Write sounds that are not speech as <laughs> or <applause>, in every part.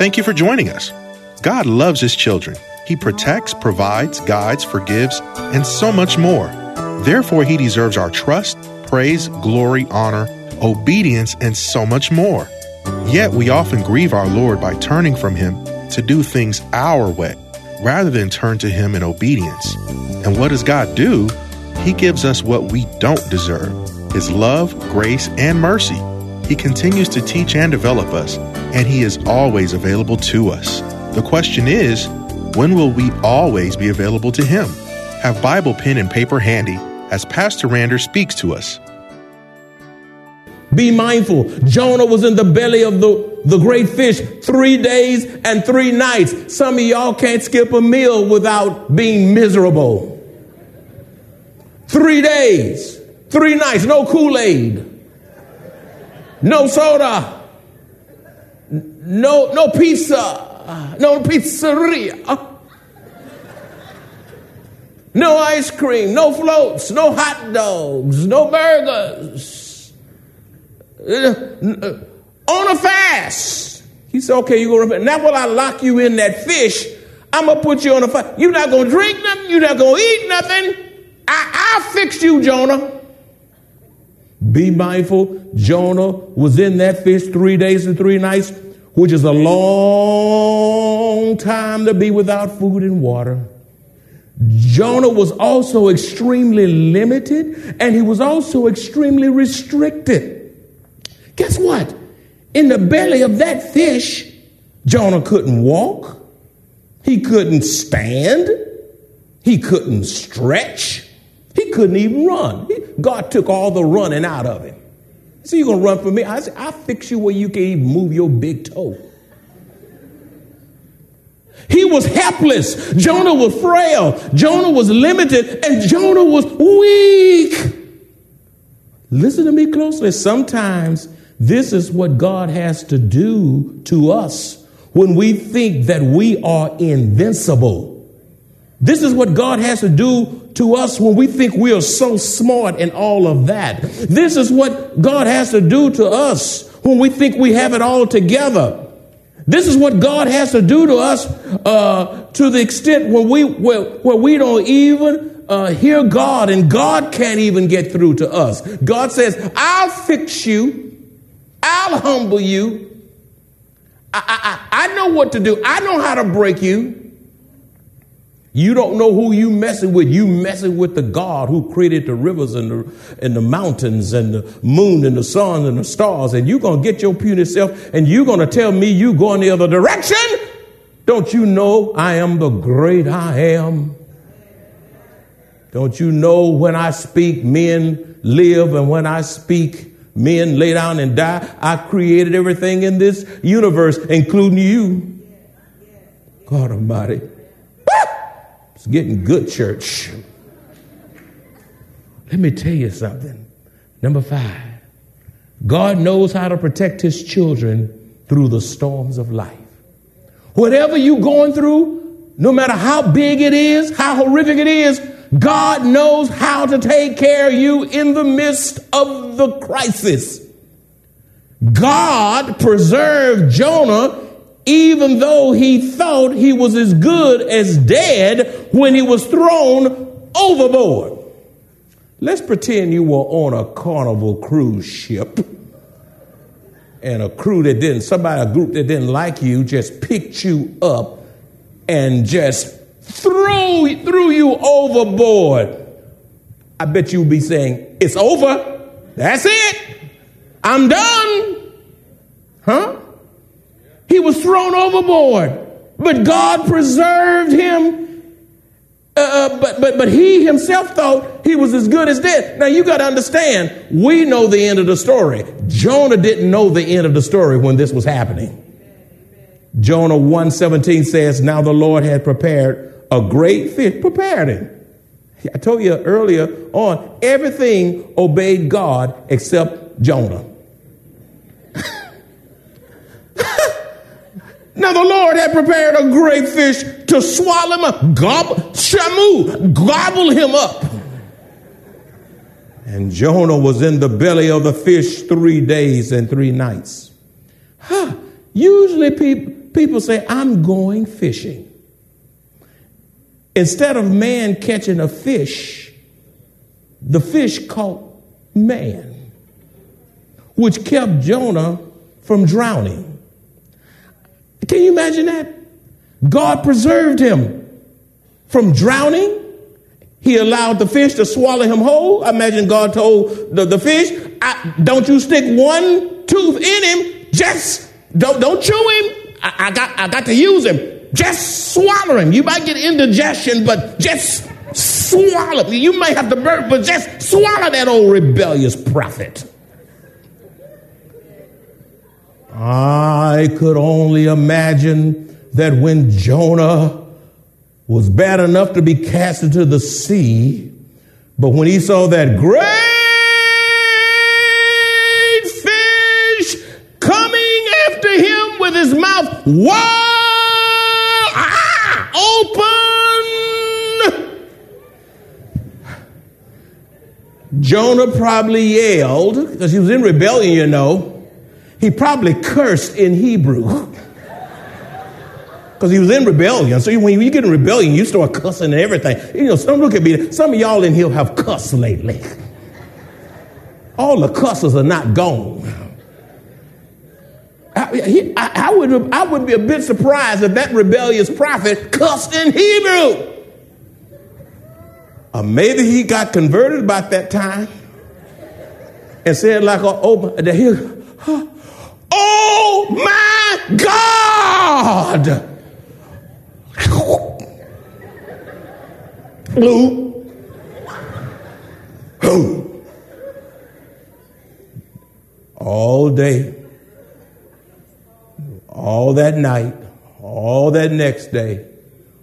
Thank you for joining us. God loves His children. He protects, provides, guides, forgives, and so much more. Therefore, He deserves our trust, praise, glory, honor, obedience, and so much more. Yet we often grieve our Lord by turning from Him to do things our way, rather than turn to Him in obedience. And what does God do? He gives us what we don't deserve His love, grace, and mercy. He continues to teach and develop us, and He is always available to us. The question is, when will we always be available to Him? Have Bible pen and paper handy as Pastor Randall speaks to us. Be mindful. Jonah was in the belly of the, the great fish three days and three nights. Some of y'all can't skip a meal without being miserable. Three days, three nights, no Kool Aid, no soda, no, no pizza, no pizzeria, no ice cream, no floats, no hot dogs, no burgers. Uh, on a fast. He said, okay, you're going to, now will I lock you in that fish? I'm going to put you on a fast. You're not going to drink nothing. You're not going to eat nothing. I, I'll fix you, Jonah. Be mindful. Jonah was in that fish three days and three nights, which is a long time to be without food and water. Jonah was also extremely limited and he was also extremely restricted. Guess what? In the belly of that fish, Jonah couldn't walk, he couldn't stand, he couldn't stretch, he couldn't even run. God took all the running out of him. So you're gonna run for me? I said, I'll fix you where you can even move your big toe. He was helpless. Jonah was frail. Jonah was limited, and Jonah was weak. Listen to me closely. Sometimes this is what God has to do to us when we think that we are invincible. This is what God has to do to us when we think we are so smart and all of that. This is what God has to do to us when we think we have it all together. This is what God has to do to us uh, to the extent when we where, where we don't even uh, hear God and God can't even get through to us. God says, "I'll fix you." I'll humble you. I, I, I, know what to do. I know how to break you. You don't know who you messing with. You messing with the God who created the rivers and the, and the mountains and the moon and the sun and the stars. And you're going to get your puny self and you're going to tell me you going the other direction. Don't you know I am the great I am? Don't you know when I speak, men live, and when I speak, men lay down and die. I created everything in this universe, including you. God Almighty. It's getting good, church. Let me tell you something. Number five, God knows how to protect his children through the storms of life. Whatever you're going through, no matter how big it is, how horrific it is, God knows how to take care of you in the midst of the crisis. God preserved Jonah even though he thought he was as good as dead when he was thrown overboard. Let's pretend you were on a carnival cruise ship and a crew that didn't, somebody, a group that didn't like you just picked you up and just threw, threw you overboard, I bet you'll be saying, It's over. That's it. I'm done. Huh? He was thrown overboard, but God preserved him uh, uh, but, but, but he himself thought he was as good as dead. Now you got to understand, we know the end of the story. Jonah didn't know the end of the story when this was happening. Jonah 1:17 says, Now the Lord had prepared a great fish, prepared him. I told you earlier on, everything obeyed God except Jonah. Now the Lord had prepared a great fish to swallow him up, gobble, shamu, gobble him up. And Jonah was in the belly of the fish three days and three nights. Huh. Usually people say, I'm going fishing. Instead of man catching a fish, the fish caught man, which kept Jonah from drowning. Can you imagine that? God preserved him from drowning. He allowed the fish to swallow him whole. I imagine God told the, the fish, Don't you stick one tooth in him, just don't, don't chew him. I, I, got, I got to use him. Just swallow him. You might get indigestion, but just swallow. You might have to burp, but just swallow that old rebellious prophet. I could only imagine that when Jonah was bad enough to be cast into the sea, but when he saw that great fish coming after him with his mouth wide open. Jonah probably yelled, because he was in rebellion, you know. He probably cursed in Hebrew. Because he was in rebellion. So when you get in rebellion, you start cussing and everything. You know, some look at me, some of y'all in here have cussed lately. All the cusses are not gone. I, he, I, I, would, I would be a bit surprised if that rebellious prophet cussed in Hebrew. Or maybe he got converted about that time and said like, oh, oh, oh my God. Blue. All day, all that night, all that next day,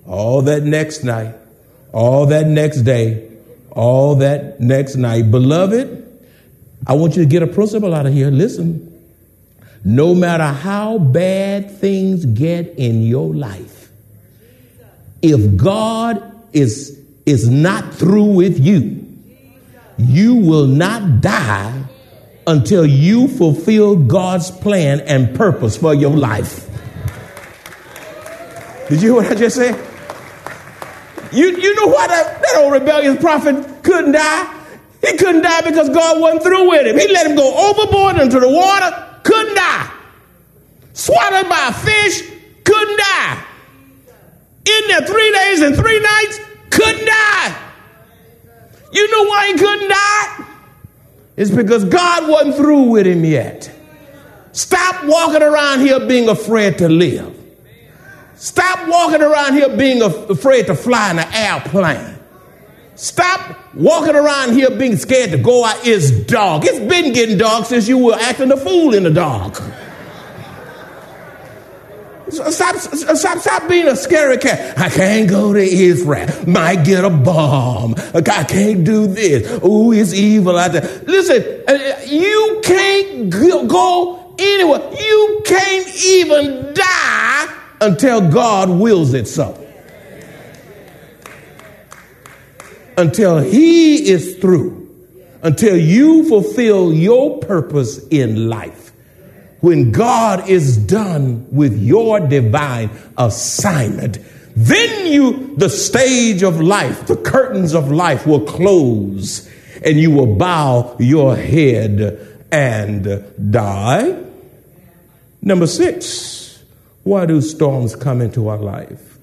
all that next night, all that next day, all that next night. Beloved, I want you to get a principle out of here. Listen. No matter how bad things get in your life, if God is, is not through with you, you will not die until you fulfill God's plan and purpose for your life. Did you hear what I just said? You, you know why that, that old rebellious prophet couldn't die? He couldn't die because God wasn't through with him. He let him go overboard into the water, couldn't die. Swallowed by a fish, couldn't die. In there three days and three nights, couldn't die. You know why he couldn't die? It's because God wasn't through with him yet. Stop walking around here being afraid to live. Stop walking around here being afraid to fly in an airplane. Stop walking around here being scared to go out. It's dark. It's been getting dark since you were acting a fool in the dark. Stop, stop, stop being a scary cat. I can't go to Israel. Might get a bomb. I can't do this. Oh, it's evil out there. Listen, uh, you can't go anywhere. You can't even die until God wills it so. Until He is through. Until you fulfill your purpose in life. When God is done with your divine assignment, then you, the stage of life, the curtains of life will close and you will bow your head and die. Number six, why do storms come into our life?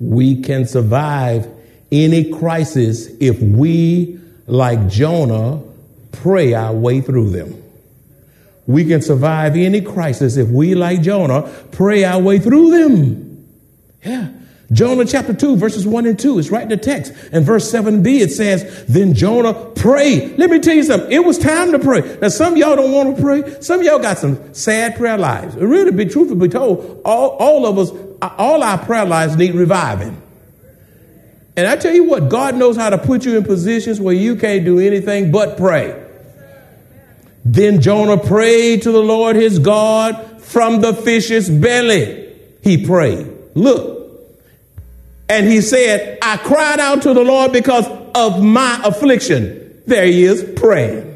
We can survive any crisis if we, like Jonah, pray our way through them. We can survive any crisis if we, like Jonah, pray our way through them. Yeah. Jonah chapter 2, verses 1 and 2. It's right in the text. And verse 7b, it says, Then Jonah prayed. Let me tell you something. It was time to pray. Now, some y'all don't want to pray. Some y'all got some sad prayer lives. Really, be truthful be told, all, all of us, all our prayer lives need reviving. And I tell you what, God knows how to put you in positions where you can't do anything but pray. Then Jonah prayed to the Lord his God from the fish's belly. He prayed. Look. And he said, I cried out to the Lord because of my affliction. There he is praying.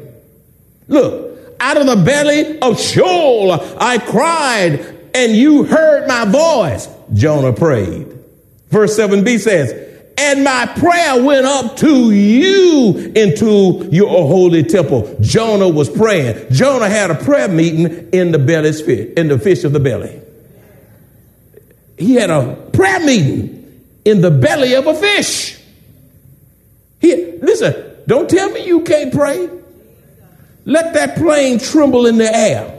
Look, out of the belly of Sheol I cried, and you heard my voice. Jonah prayed. Verse 7b says, and my prayer went up to you into your holy temple. Jonah was praying. Jonah had a prayer meeting in the belly's fish, in the fish of the belly. He had a prayer meeting in the belly of a fish. He, listen, don't tell me you can't pray. Let that plane tremble in the air.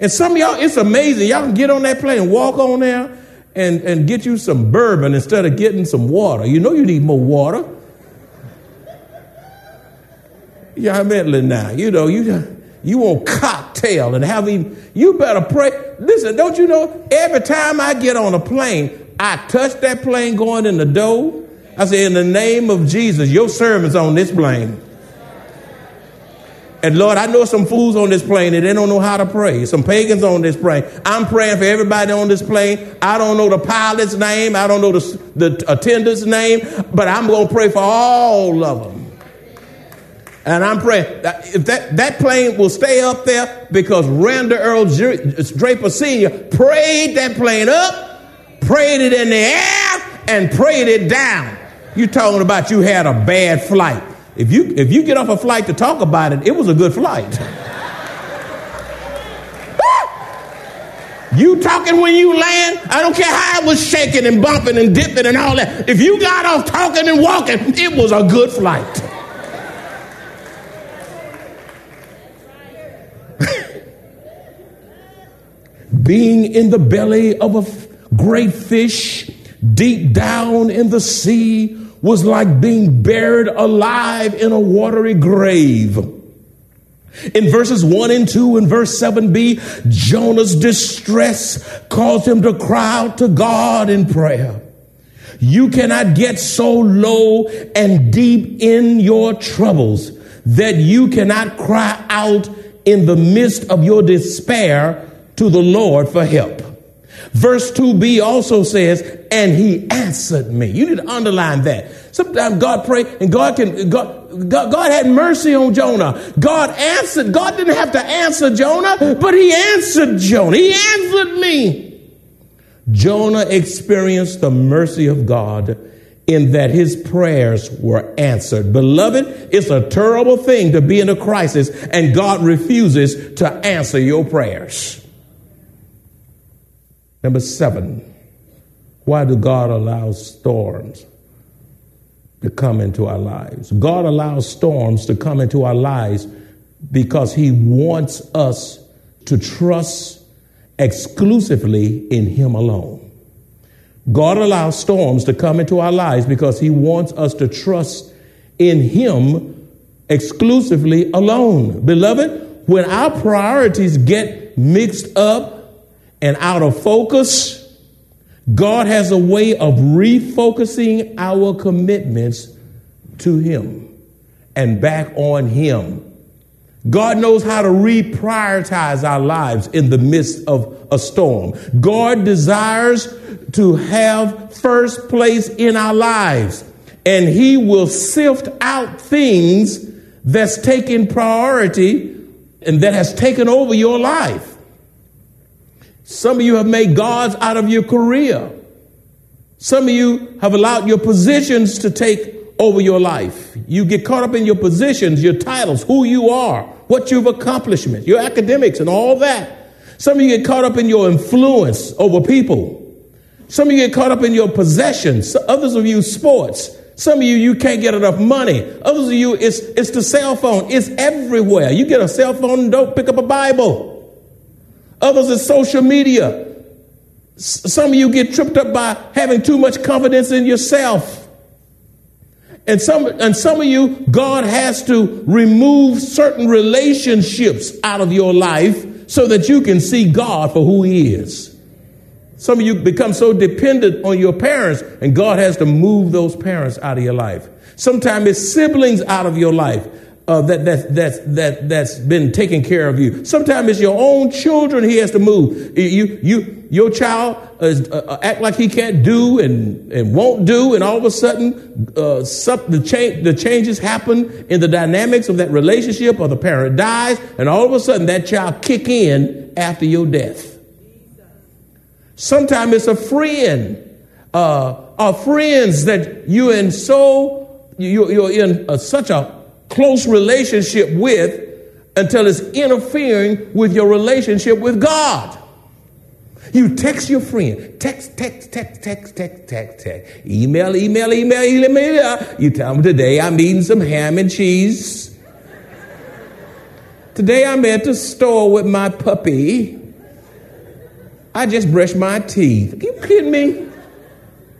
And some of y'all, it's amazing. Y'all can get on that plane and walk on there and, and get you some bourbon instead of getting some water. You know you need more water. Yeah, I'm meddling now. You know, you you want cocktail and have him, you better pray. Listen, don't you know, every time I get on a plane, I touch that plane going in the door. I say, in the name of Jesus, your servant's on this plane. And Lord, I know some fools on this plane and they don't know how to pray. Some pagans on this plane. I'm praying for everybody on this plane. I don't know the pilot's name. I don't know the, the attendant's name, but I'm going to pray for all of them. And I'm praying that if that, that plane will stay up there because Randall Earl Draper Sr. prayed that plane up, prayed it in the air, and prayed it down. You talking about you had a bad flight. If you if you get off a flight to talk about it, it was a good flight. you talking when you land, I don't care how it was shaking and bumping and dipping and all that. If you got off talking and walking, it was a good flight. <laughs> Being in the belly of a great fish, deep down in the sea, was like being buried alive in a watery grave. In verses 1 and 2 and verse 7b, Jonah's distress caused him to cry out to God in prayer. You cannot get so low and deep in your troubles that you cannot cry out in the midst of your despair to the Lord for help. Verse 2b also says, and he answered me. You need to underline that. Sometimes God pray and God can, God, God, God had mercy on Jonah. God answered. God didn't have to answer Jonah, but he answered Jonah. He answered me. Jonah experienced the mercy of God in that his prayers were answered. Beloved, it's a terrible thing to be in a crisis and God refuses to answer your prayers. Number seven, why do God allow storms to come into our lives? God allows storms to come into our lives because He wants us to trust exclusively in Him alone. God allows storms to come into our lives because He wants us to trust in Him exclusively alone. Beloved, when our priorities get mixed up and out of focus, God has a way of refocusing our commitments to Him and back on Him. God knows how to reprioritize our lives in the midst of a storm. God desires to have first place in our lives, and He will sift out things that's taken priority and that has taken over your life. Some of you have made gods out of your career. Some of you have allowed your positions to take over your life. You get caught up in your positions, your titles, who you are, what you've accomplished, your academics, and all that. Some of you get caught up in your influence over people. Some of you get caught up in your possessions. Others of you, sports. Some of you, you can't get enough money. Others of you, it's, it's the cell phone. It's everywhere. You get a cell phone don't pick up a Bible. Others is social media. Some of you get tripped up by having too much confidence in yourself. And some, and some of you, God has to remove certain relationships out of your life so that you can see God for who He is. Some of you become so dependent on your parents, and God has to move those parents out of your life. Sometimes it's siblings out of your life uh, that, that, that, that, that's been taking care of you. Sometimes it's your own children he has to move. You, you, your child is, uh, uh, act like he can't do and, and won't do, and all of a sudden uh, the, cha- the changes happen in the dynamics of that relationship, or the parent dies, and all of a sudden that child kick in after your death. Sometimes it's a friend, uh, or friends that you're in so you, you're in a, such a close relationship with until it's interfering with your relationship with God. You text your friend, text, text, text, text, text, text, text, email, email, email, email. You tell them today I'm eating some ham and cheese. Today I'm at the store with my puppy. I just brushed my teeth. Are you kidding me?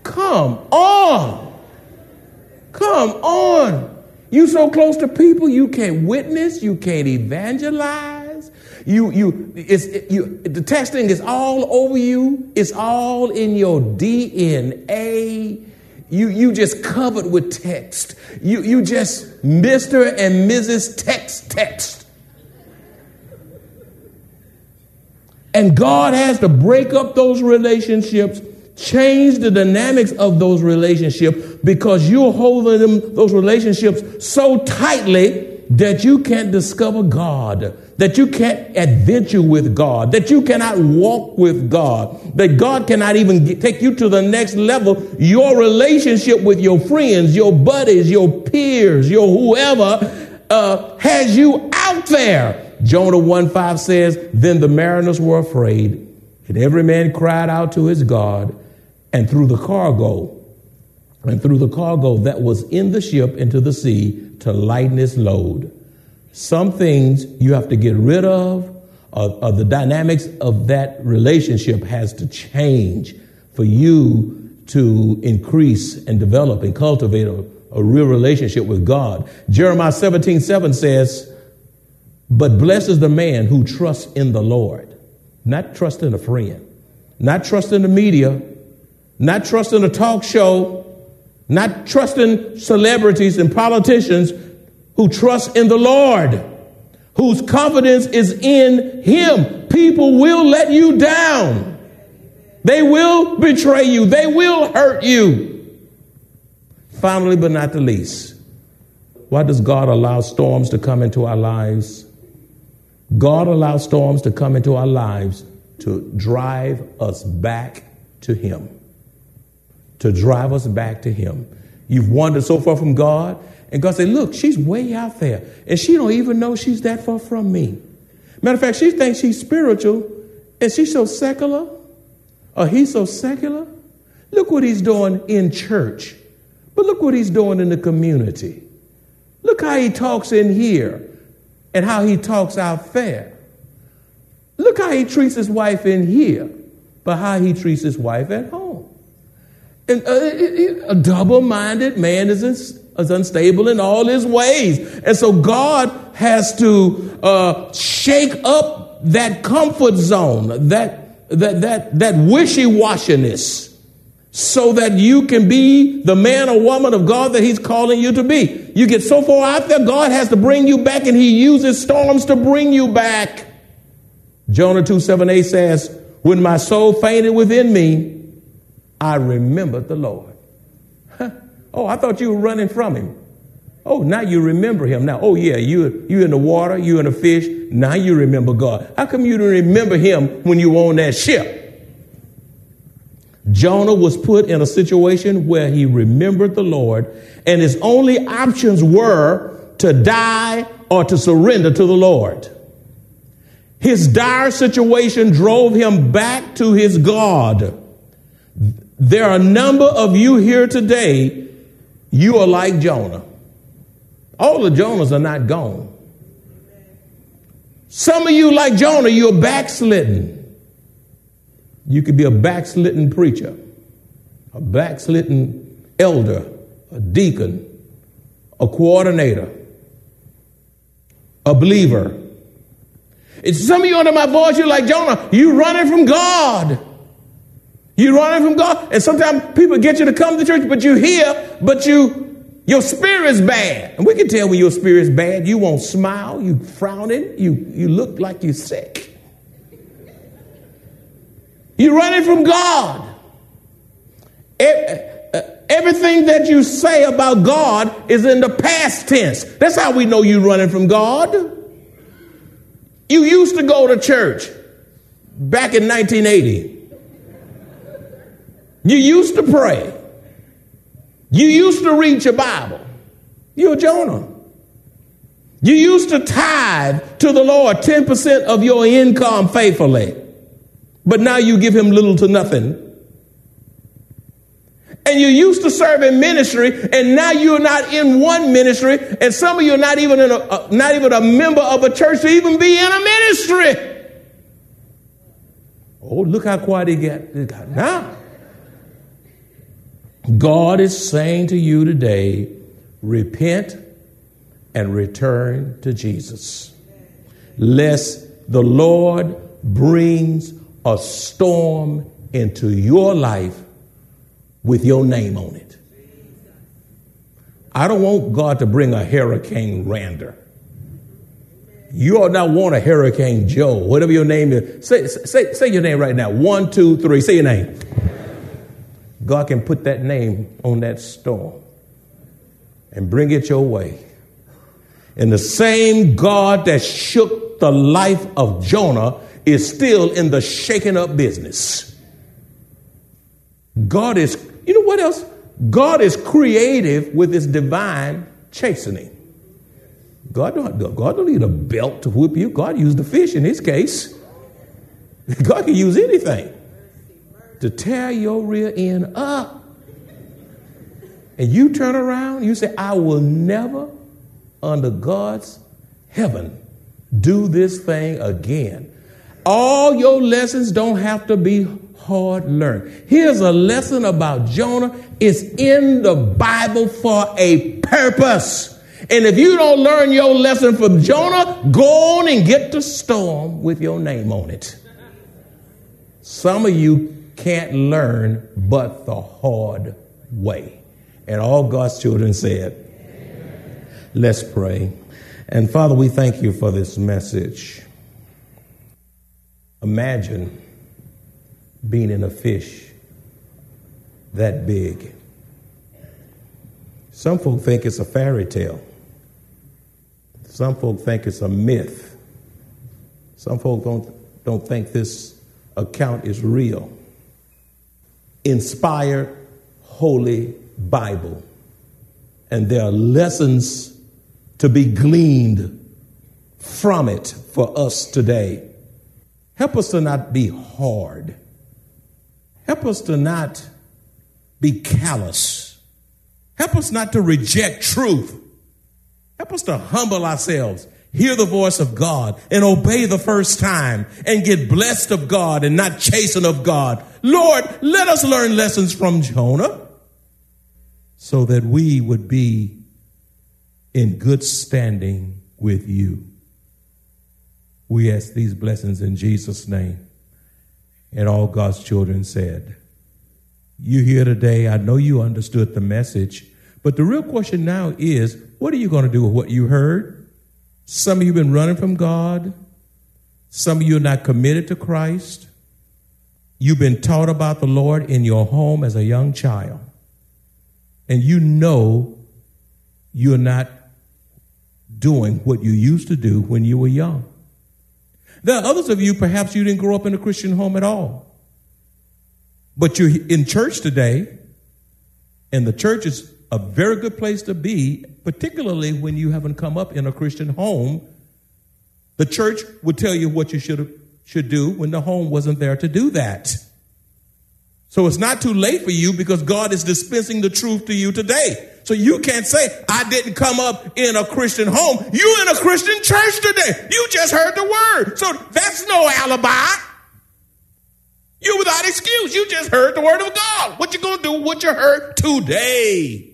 Come on. Come on. You so close to people, you can't witness, you can't evangelize. You, you, it's, it, you, the testing is all over you. It's all in your DNA. You, you just covered with text. You, you just Mr. and Mrs. Text text. And God has to break up those relationships Change the dynamics of those relationships because you're holding them, those relationships so tightly that you can't discover God, that you can't adventure with God, that you cannot walk with God, that God cannot even get, take you to the next level. Your relationship with your friends, your buddies, your peers, your whoever uh, has you out there. Jonah 1 5 says, Then the mariners were afraid, and every man cried out to his God and threw the cargo and threw the cargo that was in the ship into the sea to lighten its load. Some things you have to get rid of, or, the dynamics of that relationship has to change for you to increase and develop and cultivate a, a real relationship with God. Jeremiah 17 7 says, But blessed is the man who trusts in the Lord, not trust in a friend, not trust in the media, not trusting a talk show, not trusting celebrities and politicians who trust in the Lord, whose confidence is in Him. People will let you down. They will betray you. They will hurt you. Finally, but not the least, why does God allow storms to come into our lives? God allows storms to come into our lives to drive us back to Him to drive us back to him. You've wandered so far from God, and God said, look, she's way out there, and she don't even know she's that far from me. Matter of fact, she thinks she's spiritual, and she's so secular, or he's so secular. Look what he's doing in church, but look what he's doing in the community. Look how he talks in here and how he talks out there. Look how he treats his wife in here, but how he treats his wife at home. And uh, a double minded man is, is unstable in all his ways. And so God has to uh, shake up that comfort zone, that, that, that, that wishy washiness, so that you can be the man or woman of God that He's calling you to be. You get so far out there, God has to bring you back, and He uses storms to bring you back. Jonah 2 7 8 says, When my soul fainted within me, I remembered the Lord. Huh? Oh, I thought you were running from him. Oh, now you remember him. Now, oh yeah, you you in the water, you in the fish. Now you remember God. How come you didn't remember him when you were on that ship? Jonah was put in a situation where he remembered the Lord, and his only options were to die or to surrender to the Lord. His dire situation drove him back to his God. There are a number of you here today, you are like Jonah. All the Jonahs are not gone. Some of you, like Jonah, you're backslidden. You could be a backslidden preacher, a backslidden elder, a deacon, a coordinator, a believer. It's some of you under my voice, you're like Jonah, you're running from God. You running from God. And sometimes people get you to come to church, but you hear, but you your spirit's bad. And we can tell when your spirit's bad. You won't smile, you frowning, you, you look like you're sick. You're running from God. Uh, uh, everything that you say about God is in the past tense. That's how we know you're running from God. You used to go to church back in 1980. You used to pray. You used to read your Bible. You're Jonah. You used to tithe to the Lord 10% of your income faithfully, but now you give him little to nothing. And you used to serve in ministry, and now you're not in one ministry, and some of you are not even a, a, not even a member of a church to even be in a ministry. Oh, look how quiet he got now. God is saying to you today repent and return to Jesus, lest the Lord brings a storm into your life with your name on it. I don't want God to bring a hurricane Randall. You ought not want a hurricane Joe, whatever your name is. Say, say, say your name right now. One, two, three. Say your name. God can put that name on that storm and bring it your way. And the same God that shook the life of Jonah is still in the shaking up business. God is, you know what else? God is creative with his divine chastening. God don't, God don't need a belt to whip you. God used the fish in his case. <laughs> God can use anything to tear your rear end up. And you turn around, you say, I will never, under God's heaven, do this thing again. All your lessons don't have to be hard learned. Here's a lesson about Jonah. It's in the Bible for a purpose. And if you don't learn your lesson from Jonah, go on and get the storm with your name on it. Some of you can't learn but the hard way. And all God's children said, Amen. Let's pray. And Father, we thank you for this message. Imagine being in a fish that big. Some folk think it's a fairy tale. Some folk think it's a myth. Some folk don't, don't think this account is real inspired Holy Bible. And there are lessons to be gleaned from it for us today. Help us to not be hard. Help us to not be callous. Help us not to reject truth. Help us to humble ourselves hear the voice of God and obey the first time and get blessed of God and not chastened of God. Lord, let us learn lessons from Jonah so that we would be in good standing with you. We ask these blessings in Jesus' name. And all God's children said, You here today, I know you understood the message, but the real question now is, what are you going to do with what you heard? Some of you have been running from God. Some of you are not committed to Christ. You've been taught about the Lord in your home as a young child. And you know you're not doing what you used to do when you were young. There are others of you, perhaps you didn't grow up in a Christian home at all. But you're in church today, and the church is a very good place to be, particularly when you haven't come up in a Christian home. The church would tell you what you should should do when the home wasn't there to do that. So it's not too late for you because God is dispensing the truth to you today. So you can't say, I didn't come up in a Christian home. You in a Christian church today. You just heard the word. So that's no alibi. You're without excuse. You just heard the word of God. What you gonna do what you heard today?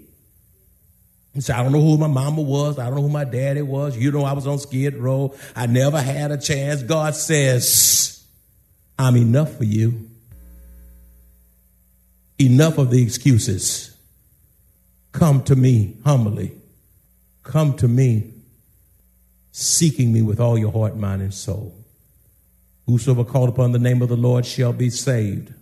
He said, I don't know who my mama was. I don't know who my daddy was. You know, I was on Skid Row. I never had a chance. God says, I'm enough for you. Enough of the excuses. Come to me humbly. Come to me seeking me with all your heart, mind, and soul. Whosoever called upon the name of the Lord shall be saved.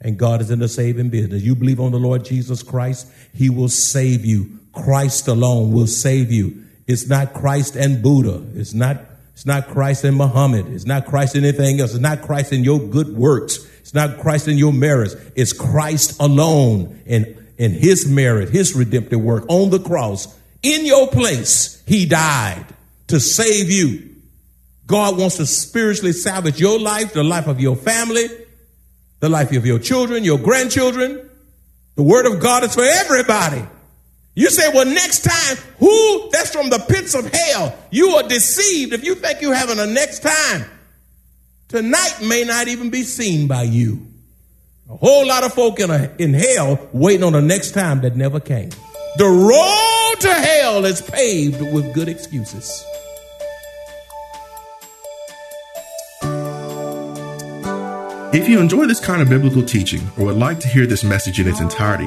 And God is in the saving business. You believe on the Lord Jesus Christ, He will save you. Christ alone will save you. It's not Christ and Buddha. It's not, it's not Christ and Muhammad. It's not Christ and anything else. It's not Christ in your good works. It's not Christ in your merits. It's Christ alone and in his merit, his redemptive work on the cross. In your place, he died to save you. God wants to spiritually salvage your life, the life of your family, the life of your children, your grandchildren. The word of God is for everybody. You say, well, next time, who? That's from the pits of hell. You are deceived if you think you're having a next time. Tonight may not even be seen by you. A whole lot of folk in, a, in hell waiting on the next time that never came. The road to hell is paved with good excuses. If you enjoy this kind of biblical teaching or would like to hear this message in its entirety,